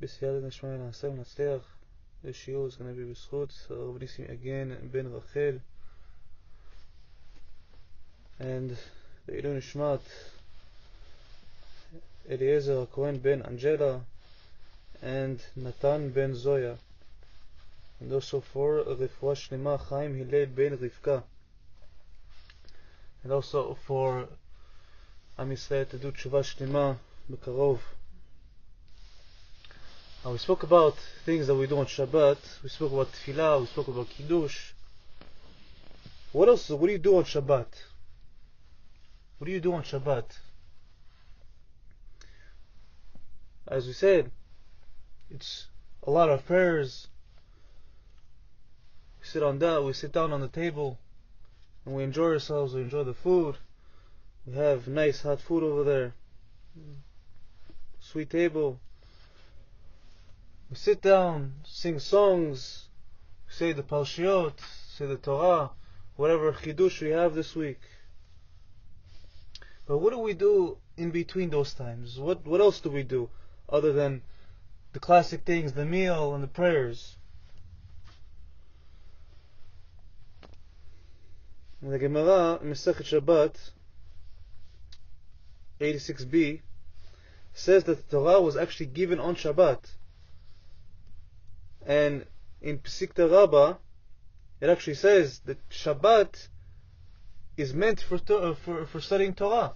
B'Siyata Nishma Nasa Unatzliach. The shiur is going to be B'Schut, Rav Nissim again, Ben Rachel. And the Ilu Nishmat, Eliezer HaKohen Ben Angela, and Natan Ben Zoya. And also for Refua Shlema חיים Hillel Ben Rivka. And also for עם ישראל תדעו תשובה שלמה בקרוב now we spoke about things that we do on Shabbat. We spoke about Tefillah. We spoke about Kiddush. What else? What do you do on Shabbat? What do you do on Shabbat? As we said, it's a lot of prayers. We sit on that. We sit down on the table, and we enjoy ourselves. We enjoy the food. We have nice hot food over there. Sweet table we sit down, sing songs, say the Parshiot, say the Torah, whatever Chidush we have this week. But what do we do in between those times? What what else do we do other than the classic things, the meal and the prayers? The Gemara, Masechet Shabbat, 86b, says that the Torah was actually given on Shabbat. And in Pesikta Rabbah, it actually says that Shabbat is meant for, uh, for, for studying Torah.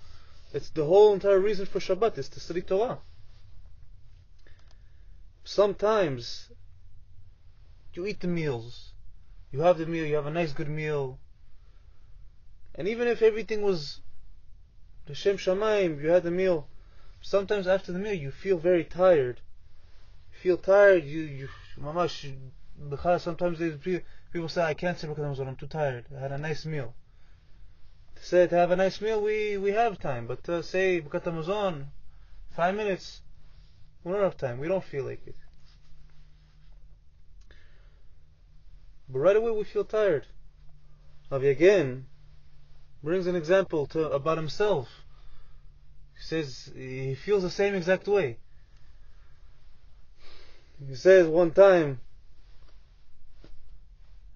It's the whole entire reason for Shabbat is to study Torah. Sometimes you eat the meals, you have the meal, you have a nice good meal, and even if everything was the Shem Shamaim, you had the meal. Sometimes after the meal, you feel very tired. You feel tired. You you mamash, sometimes people say I can't sit because I'm too tired. I had a nice meal. To say to have a nice meal, we, we have time, but to say Birkat Hamazon, five minutes, we don't have time. We don't feel like it. But right away we feel tired. Rav Yagen brings an example to about himself. He says he feels the same exact way. He says one time,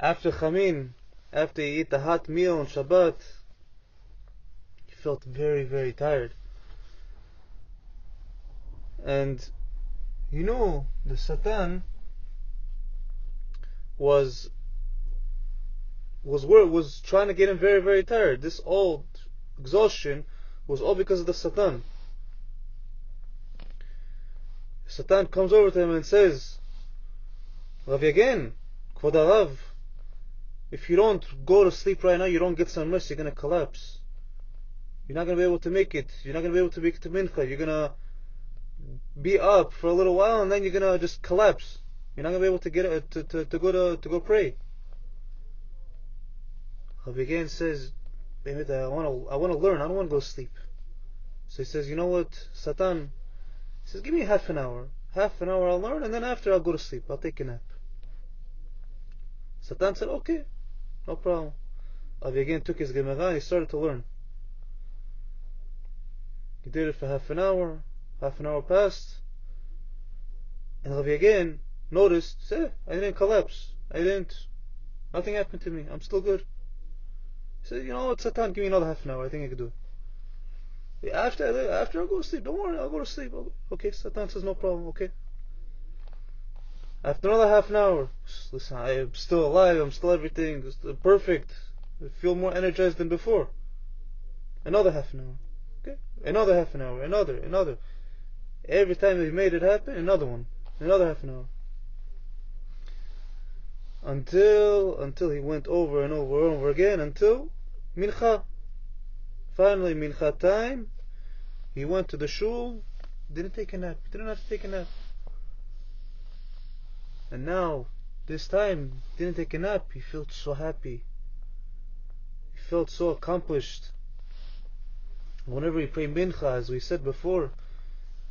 after Chamin, after he ate a hot meal on Shabbat, he felt very, very tired. And you know, the Satan was was was trying to get him very, very tired. This old exhaustion was all because of the Satan. Satan comes over to him and says, Rav Yagen, Kvod if you don't go to sleep right now, you don't get some rest, you're going to collapse. You're not going to be able to make it. You're not going to be able to make it to mincha. You're going to be up for a little while and then you're going to just collapse. You're not going to be able to get uh, to, to, to go to, to go pray. Rav Yagen says, I want to I want to learn. I don't want to go sleep. So he says, you know what, Satan, he says, give me half an hour. Half an hour I'll learn, and then after I'll go to sleep. I'll take a nap. Satan said, okay, no problem. Rav Yagen took his Gemara he started to learn. He did it for half an hour. Half an hour passed. And Rav Yagen noticed, said, I didn't collapse. I didn't, nothing happened to me. I'm still good. He said, you know what, Satan, give me another half an hour. I think I can do it. After after I go to sleep, don't worry, I'll go to sleep. Okay, Satan says no problem. Okay. After another half an hour, listen, I am still alive. I'm still everything. Perfect. I feel more energized than before. Another half an hour. Okay. Another half an hour. Another. Another. Every time he made it happen, another one. Another half an hour. Until until he went over and over and over again until mincha. Finally, mincha time, he went to the shul, didn't take a nap, didn't have to take a nap. And now, this time, didn't take a nap, he felt so happy. He felt so accomplished. Whenever he prayed mincha, as we said before,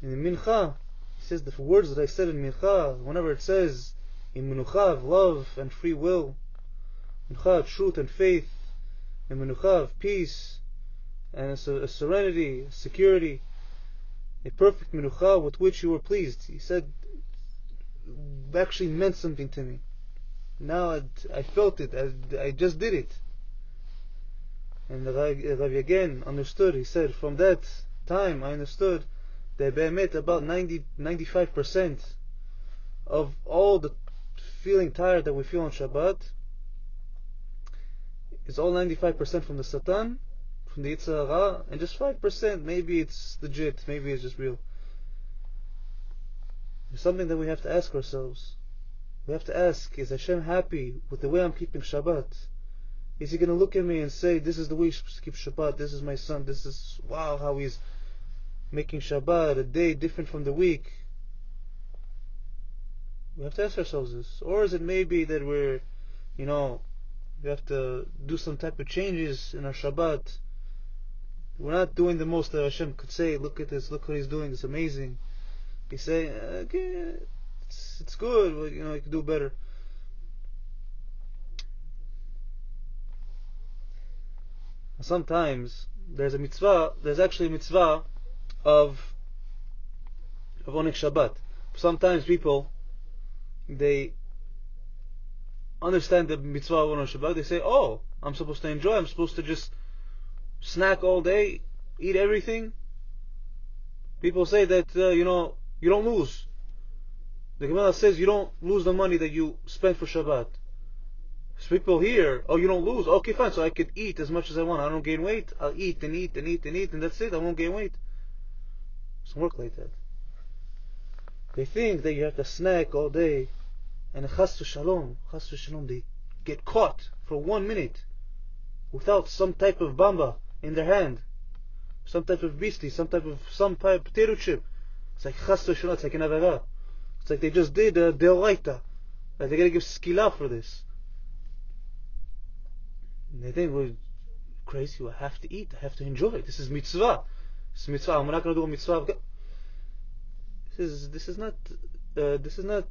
in mincha, he says the words that I said in mincha, whenever it says, in menucha love and free will, menucha truth and faith, in menucha peace, and a, a serenity, a security, a perfect menucha with which you were pleased. He said, actually meant something to me. Now I, I felt it. I, I just did it. And Rav Yagen understood. He said, from that time I understood that Be'emet about 90, 95% of all the feeling tired that we feel on Shabbat is all 95% from the Satan, the Yetzer Hara, and just 5% maybe it's legit, maybe it's just real. It's something that we have to ask ourselves. We have to ask, is Hashem happy with the way I'm keeping Shabbat? Is he going to look at me and say, this is the way to keep Shabbat, this is my son, this is, wow, how he's making Shabbat a day different from the week? We have to ask ourselves this. Or is it maybe that we're, you know, we have to do some type of changes in our Shabbat? We're not doing the most that Hashem could say, look at this, look what he's doing, it's amazing. He's saying, okay, it's, it's good, you know, you can do better. Sometimes there's a mitzvah, there's actually a mitzvah of of Oneg Shabbat. Sometimes people they understand the mitzvah of Oneg Shabbat, they say, Oh, I'm supposed to enjoy, I'm supposed to just snack all day, eat everything. People say that, uh, you know, you don't lose. The Gemara says you don't lose the money that you spent for Shabbat. So people here, oh, you don't lose. Okay, fine. So I could eat as much as I want. I don't gain weight. I'll eat and eat and eat and eat, and that's it. I won't gain weight. It doesn't work like that. They think that you have to snack all day, and chas shalom, chas shalom, they get caught for one minute without some type of bamba in their hand, some type of Bissli, some type of some type of potato chip. It's like chas shalom. It's like an avera. It's like they just did a deoraita. Like they're gonna give skila for this. And they think we're crazy. I have to eat. I have to enjoy. This is mitzvah. This is mitzvah. I'm not gonna do a mitzvah. This is this is not uh, this is not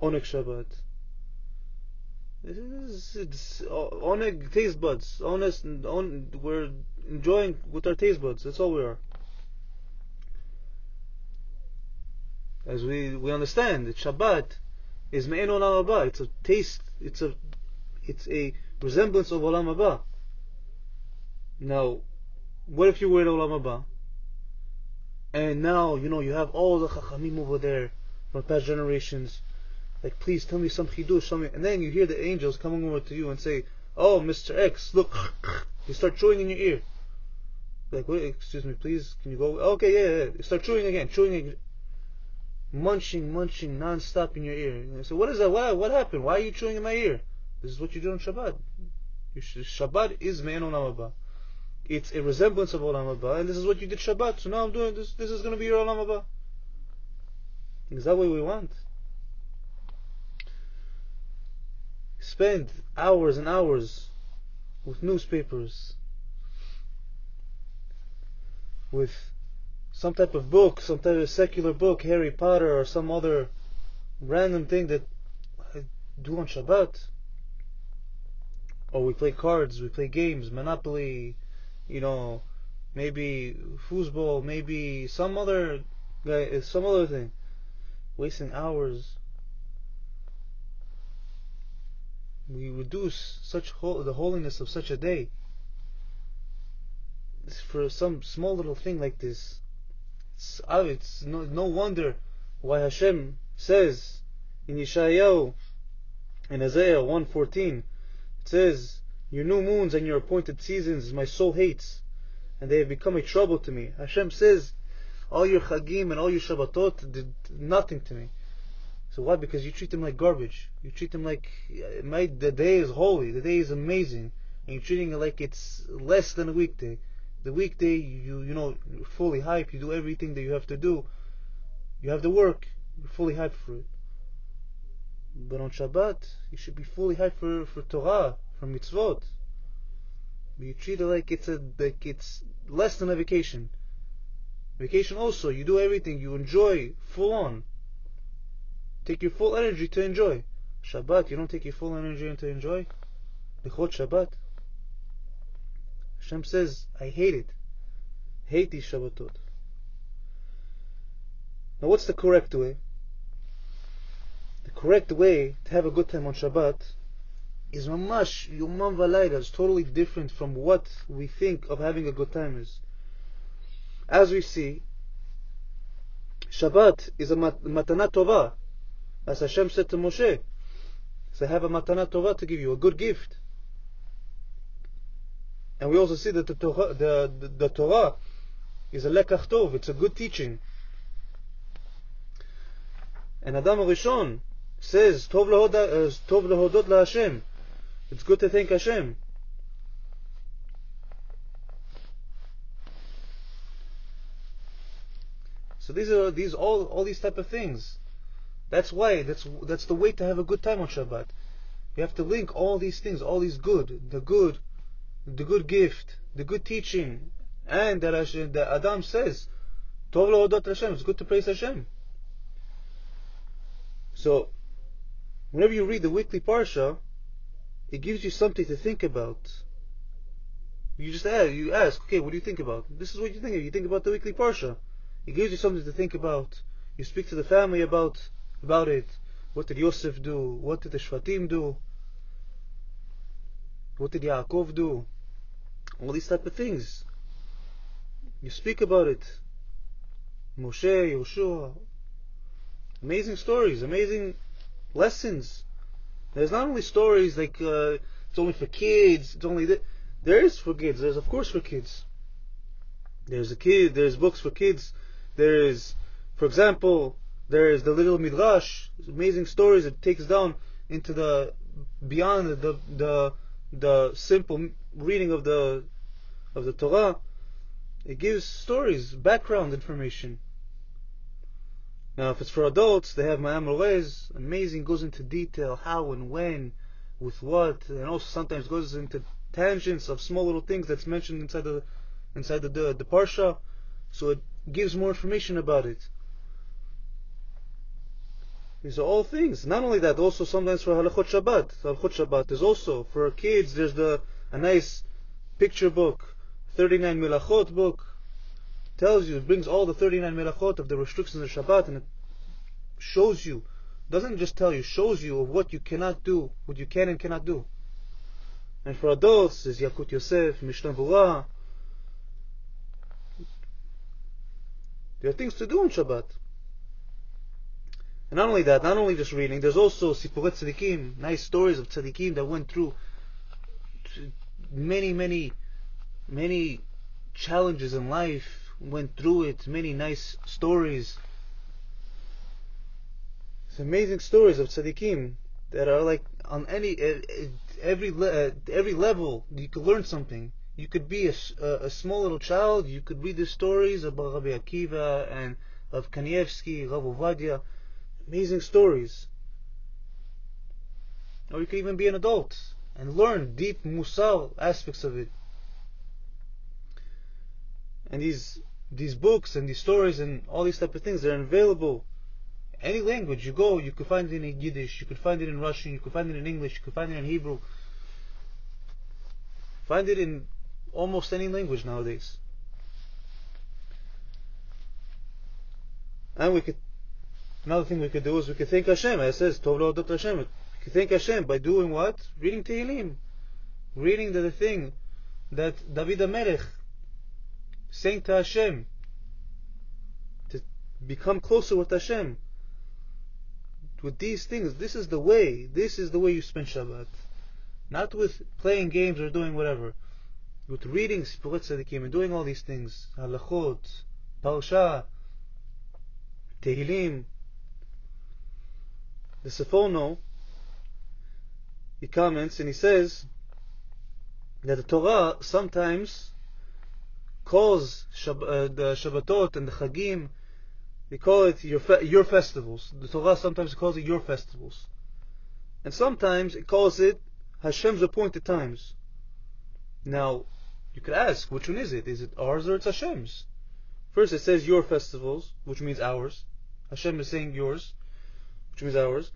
oneg Shabbat. This is it's oneg taste buds. Honest, on, we're enjoying with our taste buds. That's all we are. as we, we understand that Shabbat is me'en olam haba. It's a taste. It's a it's a resemblance of olam haba. Now, what if you were in olam haba? And now you know you have all the chachamim over there from past generations. Like, please tell me some chidush, tell me. And then you hear the angels coming over to you and say, "Oh, Mr. X, look." You start chewing in your ear. Like, wait, excuse me, please. Can you go? Oh, okay, yeah, yeah. Start chewing again, chewing again munching, munching non-stop in your ear. So what is that? Why? What happened? Why are you chewing in my ear? This is what you do on Shabbat. Shabbat is me'en olam haba. It's a resemblance of olam haba, and this is what you did Shabbat. So now I'm doing this. This is going to be your olam haba. Is that what we want? Spend hours and hours with newspapers, with some type of book, some type of secular book, Harry Potter or some other random thing that I do on Shabbat. Or we play cards, we play games, Monopoly, you know, maybe foosball, maybe some other guy, some other thing. Wasting hours. We reduce such the holiness of such a day for some small little thing like this. It's, oh, it's no, no wonder why Hashem says in Yeshayahu, in Isaiah 114, it says, Your new moons and your appointed seasons my soul hates, and they have become a trouble to me. Hashem says, all your chagim and all your Shabbatot did nothing to me. So why? Because you treat them like garbage. You treat them like uh, my, the day is holy, the day is amazing, and you're treating it like it's less than a weekday the weekday you you know you're fully hyped you do everything that you have to do. You have the work you're fully hyped for it. But on Shabbat you should be fully hyped for, for Torah for mitzvot. You treat it like it's a like it's less than a vacation. Vacation also you do everything you enjoy full on. Take your full energy to enjoy. Shabbat you don't take your full energy to enjoy? The Shabbat Hashem says, I hate it. Hate these Shabbatot. Now what's the correct way? The correct way to have a good time on Shabbat is mamash yomam valayla. It's totally different from what we think of having a good time is. As we see, Shabbat is a matana tova, as Hashem said to Moshe. So have a matana tova to give you, a good gift. And we also see that the Torah, the, the, the Torah is a lekach tov, it's a good teaching. And Adam Rishon says, Tov uh, lehodot la Hashem. It's good to thank Hashem. So these are these all all these type of things. That's why that's that's the way to have a good time on Shabbat. You have to link all these things, all these good, the good, the good gift, the good teaching, and that, Hashem, that Adam says, Tov Hashem. It's good to praise Hashem. So, whenever you read the weekly parsha, it gives you something to think about. You just ask, you ask, okay, what do you think about? This is what you think. of. You think about the weekly parsha. It gives you something to think about. You speak to the family about about it. What did Yosef do? What did the Shvatim do? What did Yaakov do? All these type of things. You speak about it. Moshe, Yoshua, amazing stories, amazing lessons. There's not only stories like uh, it's only for kids. It's only th- there is for kids. There's of course for kids. There's a kid. There's books for kids. There is, for example, there is the little midrash. Amazing stories. It takes down into the beyond the the the simple reading of the of the Torah. It gives stories, background information. Now, if it's for adults, they have Me'am Lo'ez, amazing, goes into detail, how and when, with what, and also sometimes goes into tangents of small little things that's mentioned inside the inside the the, the parsha, so it gives more information about it. These are all things. Not only that, also sometimes for halachot Shabbat. Halachot Shabbat is also for kids. There's the a nice picture book, 39 melachot book, tells you, brings all the 39 melachot of the restrictions of Shabbat and it shows you, doesn't just tell you, shows you of what you cannot do, what you can and cannot do. And for adults, is Yalkut Yosef, Mishnah Berurah. There are things to do on Shabbat. And not only that, not only just reading, there's also Sipuret Tzadikim, nice stories of Tzadikim that went through many, many, many challenges in life, went through it, many nice stories. It's amazing stories of tzaddikim that are like on any every uh, every level you could learn something. You could be a, a, small little child. You could read the stories about Rabbi Akiva and of Kanievsky, Ovadia. Amazing stories. Or you could even be an adult and learn deep musar aspects of it. And these these books and these stories and all these type of things they're available any language. You go you could find it in Yiddish you could find it in Russian you could find it in English you could find it in Hebrew. Find it in almost any language nowadays. And we could another thing we could do is we could thank Hashem it says Tov Leodot Hashem we could thank Hashem by doing what reading Tehillim reading the, the thing that David HaMelech saying to Hashem, to become closer with Hashem, with these things, this is the way, this is the way you spend Shabbat. Not with playing games or doing whatever. With reading Sipuret Tzadikim and doing all these things, halachot, parsha, tehillim. The Seforno, he comments and he says that the Torah sometimes calls Shab- uh, the Shabbatot and the Chagim, they call it your, fe- your festivals. The Torah sometimes calls it your festivals. And sometimes it calls it Hashem's appointed times. Now, you could ask, which one is it? Is it ours or it's Hashem's? First it says your festivals, which means ours. Hashem is saying yours, which means ours.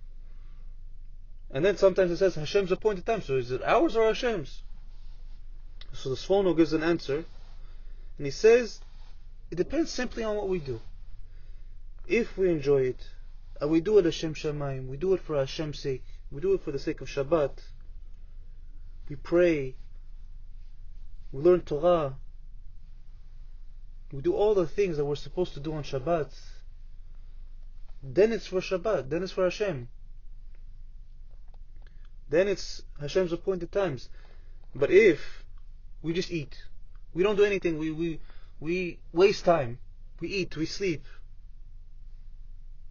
And then sometimes it says Hashem's appointed time. So is it ours or Hashem's? So the Sforno gives an answer and he says, it depends simply on what we do. If we enjoy it, And we do it Hashem Shamayim. We do it for Hashem's sake. We do it for the sake of Shabbat. We pray. We learn Torah. We do all the things that we're supposed to do on Shabbat. Then it's for Shabbat. Then it's for Hashem. Then it's Hashem's appointed times. But if we just eat, we don't do anything, we, we, we waste time. We eat, we sleep.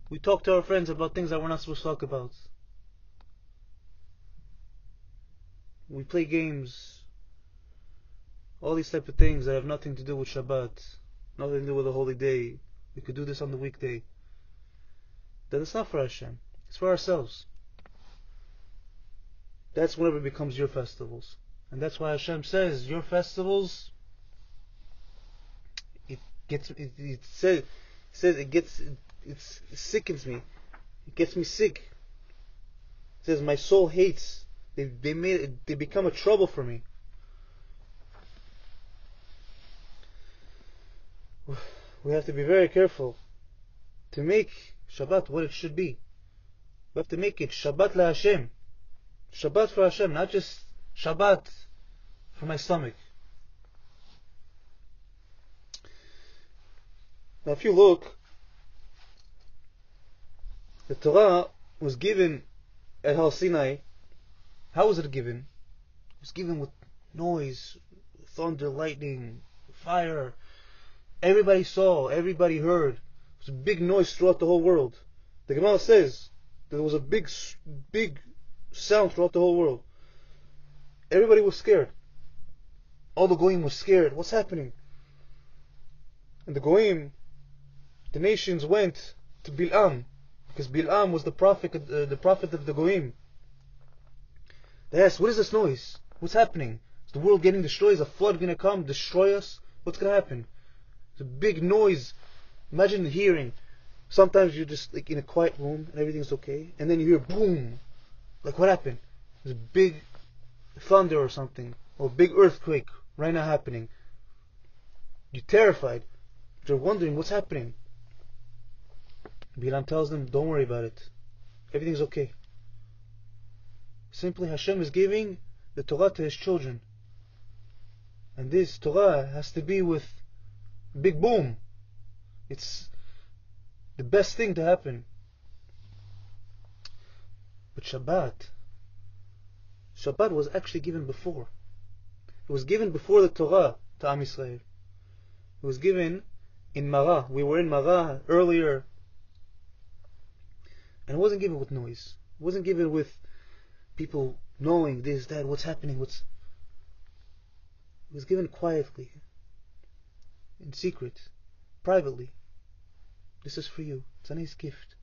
We talk to our friends about things that we're not supposed to talk about. We play games. All these type of things that have nothing to do with Shabbat, nothing to do with a holy day. We could do this on the weekday. Not for Hashem. It's for ourselves. That's whenever it becomes your festivals. And that's why Hashem says, your festivals, it gets, it, it says, it says it gets, it, it sickens me. It gets me sick. It says, my soul hates. They, they made, they become a trouble for me. We have to be very careful to make Shabbat what it should be. We have to make it Shabbat la Hashem. Shabbat for Hashem, not just Shabbat for my stomach. Now, if you look, the Torah was given at Har Sinai. How was it given? It was given with noise, thunder, lightning, fire. Everybody saw, everybody heard. It was a big noise throughout the whole world. The Gemara says there was a big, big sound throughout the whole world. Everybody was scared. All the Goyim was scared. What's happening? And the Goyim, the nations went to Bil'am, because Bil'am was the prophet, uh, the prophet of the Goyim. They asked, what is this noise? What's happening? Is the world getting destroyed? Is a flood going to come, destroy us? What's going to happen? It's a big noise. Imagine hearing. Sometimes you're just like in a quiet room and everything's okay, and then you hear boom, like what happened? There's a big thunder or something, or big earthquake right now happening. You're terrified. You're wondering what's happening. Bilam tells them, don't worry about it. Everything's okay. Simply Hashem is giving the Torah to His children. And this Torah has to be with big boom. It's the best thing to happen. But Shabbat, Shabbat was actually given before. It was given before the Torah to Am Yisrael. It was given in Marah. We were in Marah earlier. And it wasn't given with noise. It wasn't given with people knowing this, that, what's happening, what's. It was given quietly, in secret, privately. This is for you. It's a nice gift.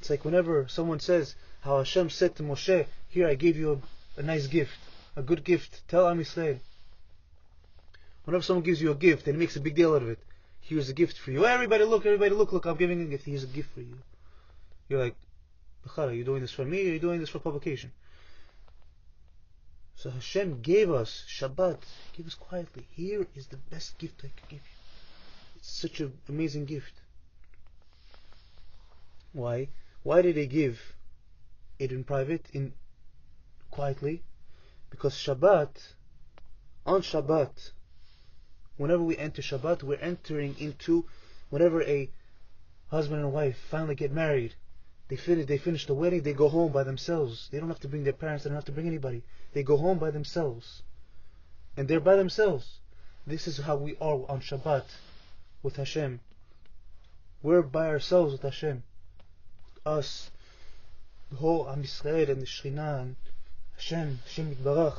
It's like whenever someone says how Hashem said to Moshe, Here I gave you a, a nice gift, a good gift, tell Am Yisrael. Whenever someone gives you a gift and makes a big deal out of it, here's a gift for you. Everybody look, everybody look, look, I'm giving a gift. Here's a gift for you. You're like, are you doing this for me or are you doing this for publication? So Hashem gave us Shabbat, gave us quietly. Here is the best gift I could give you. It's such an amazing gift. Why? Why did he give it in private, in quietly? Because Shabbat, on Shabbat, whenever we enter Shabbat, we're entering into whenever a husband and wife finally get married. They finish, they finish the wedding, they go home by themselves. They don't have to bring their parents, they don't have to bring anybody. They go home by themselves. And they're by themselves. This is how we are on Shabbat with Hashem. We're by ourselves with Hashem us, the whole Am Yisrael and the Shekhinah and Hashem, Hashem Yitbarach.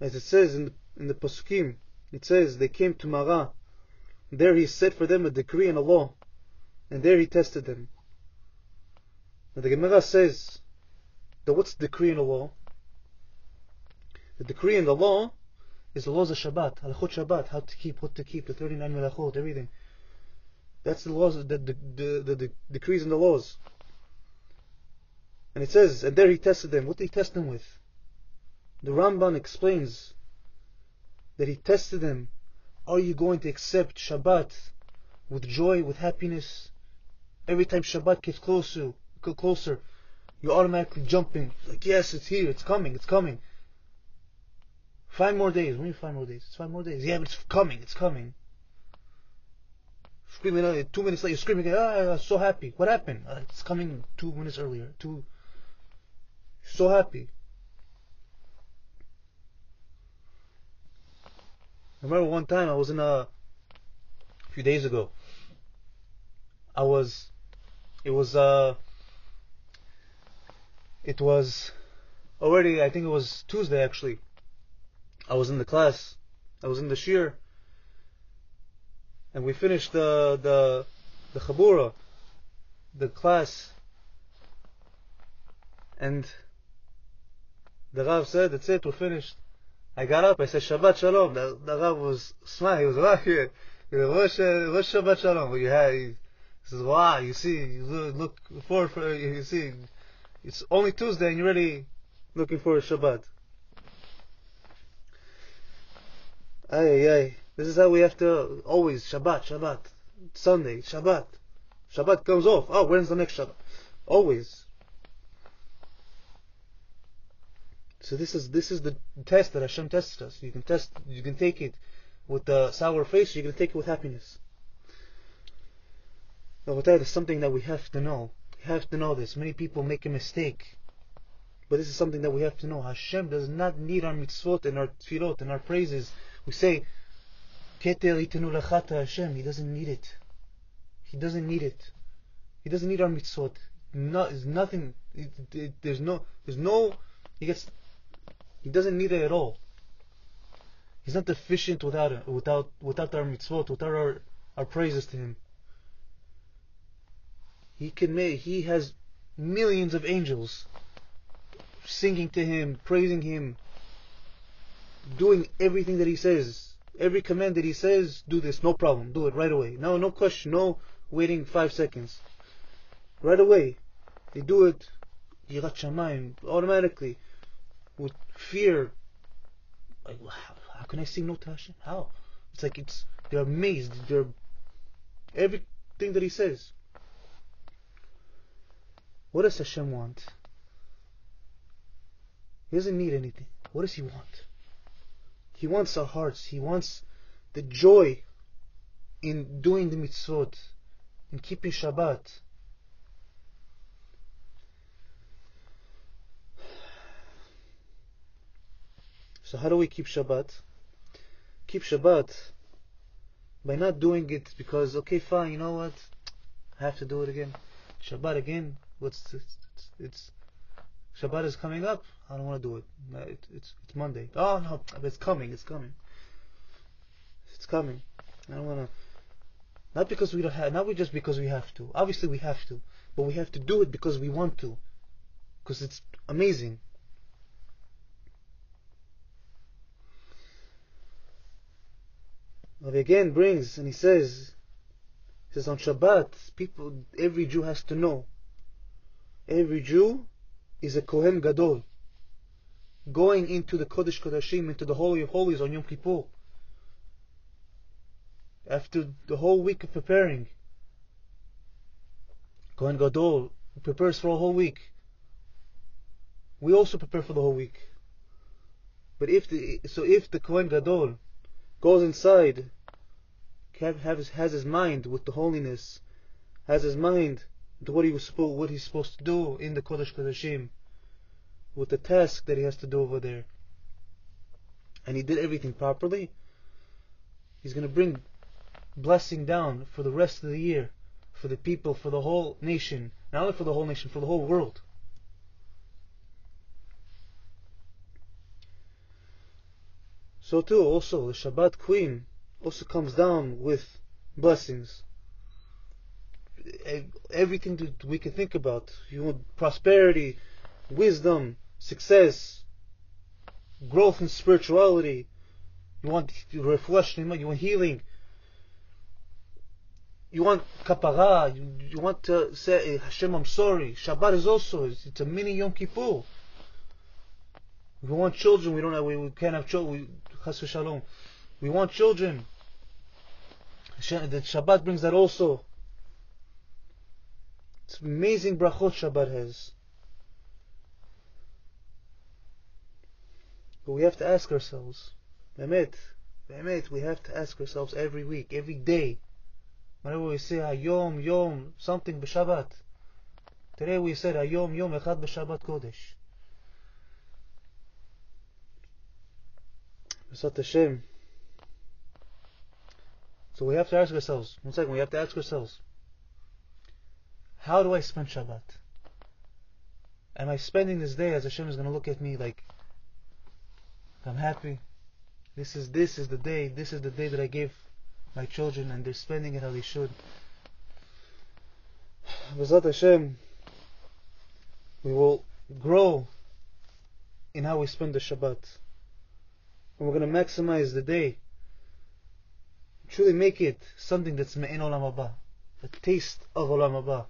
As it says in the, in the Pasukim, it says they came to Marah. There he set for them a decree and a law, and there he tested them. And the Gemara says that what's the decree and the law? The decree and the law is the laws of Shabbat, halachot Shabbat, how to keep, what to keep, the 39 melachot, everything. That's the laws, the, the, the, the decrees and the laws. And it says, and there he tested them. What did he test them with? The Ramban explains that he tested them Are you going to accept Shabbat with joy, with happiness? Every time Shabbat gets closer, closer, you're automatically jumping. Like, yes, it's here, it's coming, it's coming. Five more days. When you five more days? It's five more days. Yeah, but it's coming, it's coming. Screaming, two minutes later, you're screaming, ah, I'm so happy. What happened? Uh, it's coming two minutes earlier. Two. So happy. Remember one time I was in a, a few days ago. I was, it was, uh, it was already, I think it was Tuesday actually. I was in the class, I was in the shiur, and we finished the, the, the chabura, the class, and the Rav said, that's it, we're finished. I got up, I said, Shabbat Shalom. The, the Rav was smiling, he was laughing. He said, Shabbat Shalom. You had, he says, wow, you see, you look forward for, you see, it's only Tuesday and you're already looking for Shabbat. Ay, ay. This is how we have to always Shabbat, Shabbat, Sunday, Shabbat. Shabbat comes off. Oh, when's the next Shabbat? Always. So this is this is the test that Hashem tests us. You can test, you can take it with a sour face, you can take it with happiness. But that is something that we have to know. We have to know this. Many people make a mistake. But this is something that we have to know. Hashem does not need our mitzvot and our tefillot and our praises. We say, Keter itenu lachata Hashem. He doesn't need it. He doesn't need it. He doesn't need our mitzvot. No, there's nothing. It, it, there's no. There's no. He gets he doesn't need it at all. He's not deficient without it, without without our mitzvot, without our, our praises to him. He can make he has millions of angels singing to him, praising him, doing everything that he says. Every command that he says, do this, no problem, do it right away. No, no question, no waiting five seconds. Right away. They do it, Yirat Shamayim, automatically with fear. Like, how, can I sing no to Hashem? How? It's like it's they're amazed. They're everything that He says. What does Hashem want? He doesn't need anything. What does He want? He wants our hearts. He wants the joy in doing the mitzvot, in keeping Shabbat. So how do we keep Shabbat? Keep Shabbat by not doing it because okay, fine, you know what? I have to do it again. Shabbat again. What's it's, it's Shabbat is coming up. I don't want to do it. it it's it's Monday. Oh no, it's coming. It's coming. It's coming. I don't want to. Not because we don't have. Not we just because we have to. Obviously we have to, but we have to do it because we want to. Because it's amazing. Rav Yagen brings and he says, he says on Shabbat, people, every Jew has to know. Every Jew is a Kohen Gadol, going into the Kodesh Kodashim, into the Holy of Holies on Yom Kippur. After the whole week of preparing, Kohen Gadol prepares for a whole week. We also prepare for the whole week. But if the so if the Kohen Gadol goes inside, has, his mind with the holiness, has his mind with what he was supposed, what he's supposed to do in the Kodesh Kodashim, with the task that he has to do over there, and he did everything properly, he's going to bring blessing down for the rest of the year, for the people, for the whole nation, not only for the whole nation, for the whole world. So too, also, the Shabbat Queen also comes down with blessings. Everything that we can think about. You want prosperity, wisdom, success, growth in spirituality. You want reflection, you want healing. You want kapara, you, you want to say, Hashem, I'm sorry. Shabbat is also, it's, a mini Yom Kippur. If we want children, we don't have, we, we can't have children. We, Chas v'shalom. We want children. The Shabbat brings that also. It's amazing brachot Shabbat has. But we have to ask ourselves, Mehmet, Mehmet, we have to ask ourselves every week, every day. Whenever we say Yom, yom something b'Shabbat. Today we said Hayom, Yom, Echad b'Shabbat Kodesh. Hashem. So we have to ask ourselves, one second, we have to ask ourselves, how do I spend Shabbat? Am I spending this day as Hashem is going to look at me like, I'm happy. This is this is the day. This is the day that I gave my children, and they're spending it how they should. B'ezrat Hashem, we will grow in how we spend the Shabbat, and we're going to maximize the day. Truly make it something that's me'in olam haba, a taste of olam haba.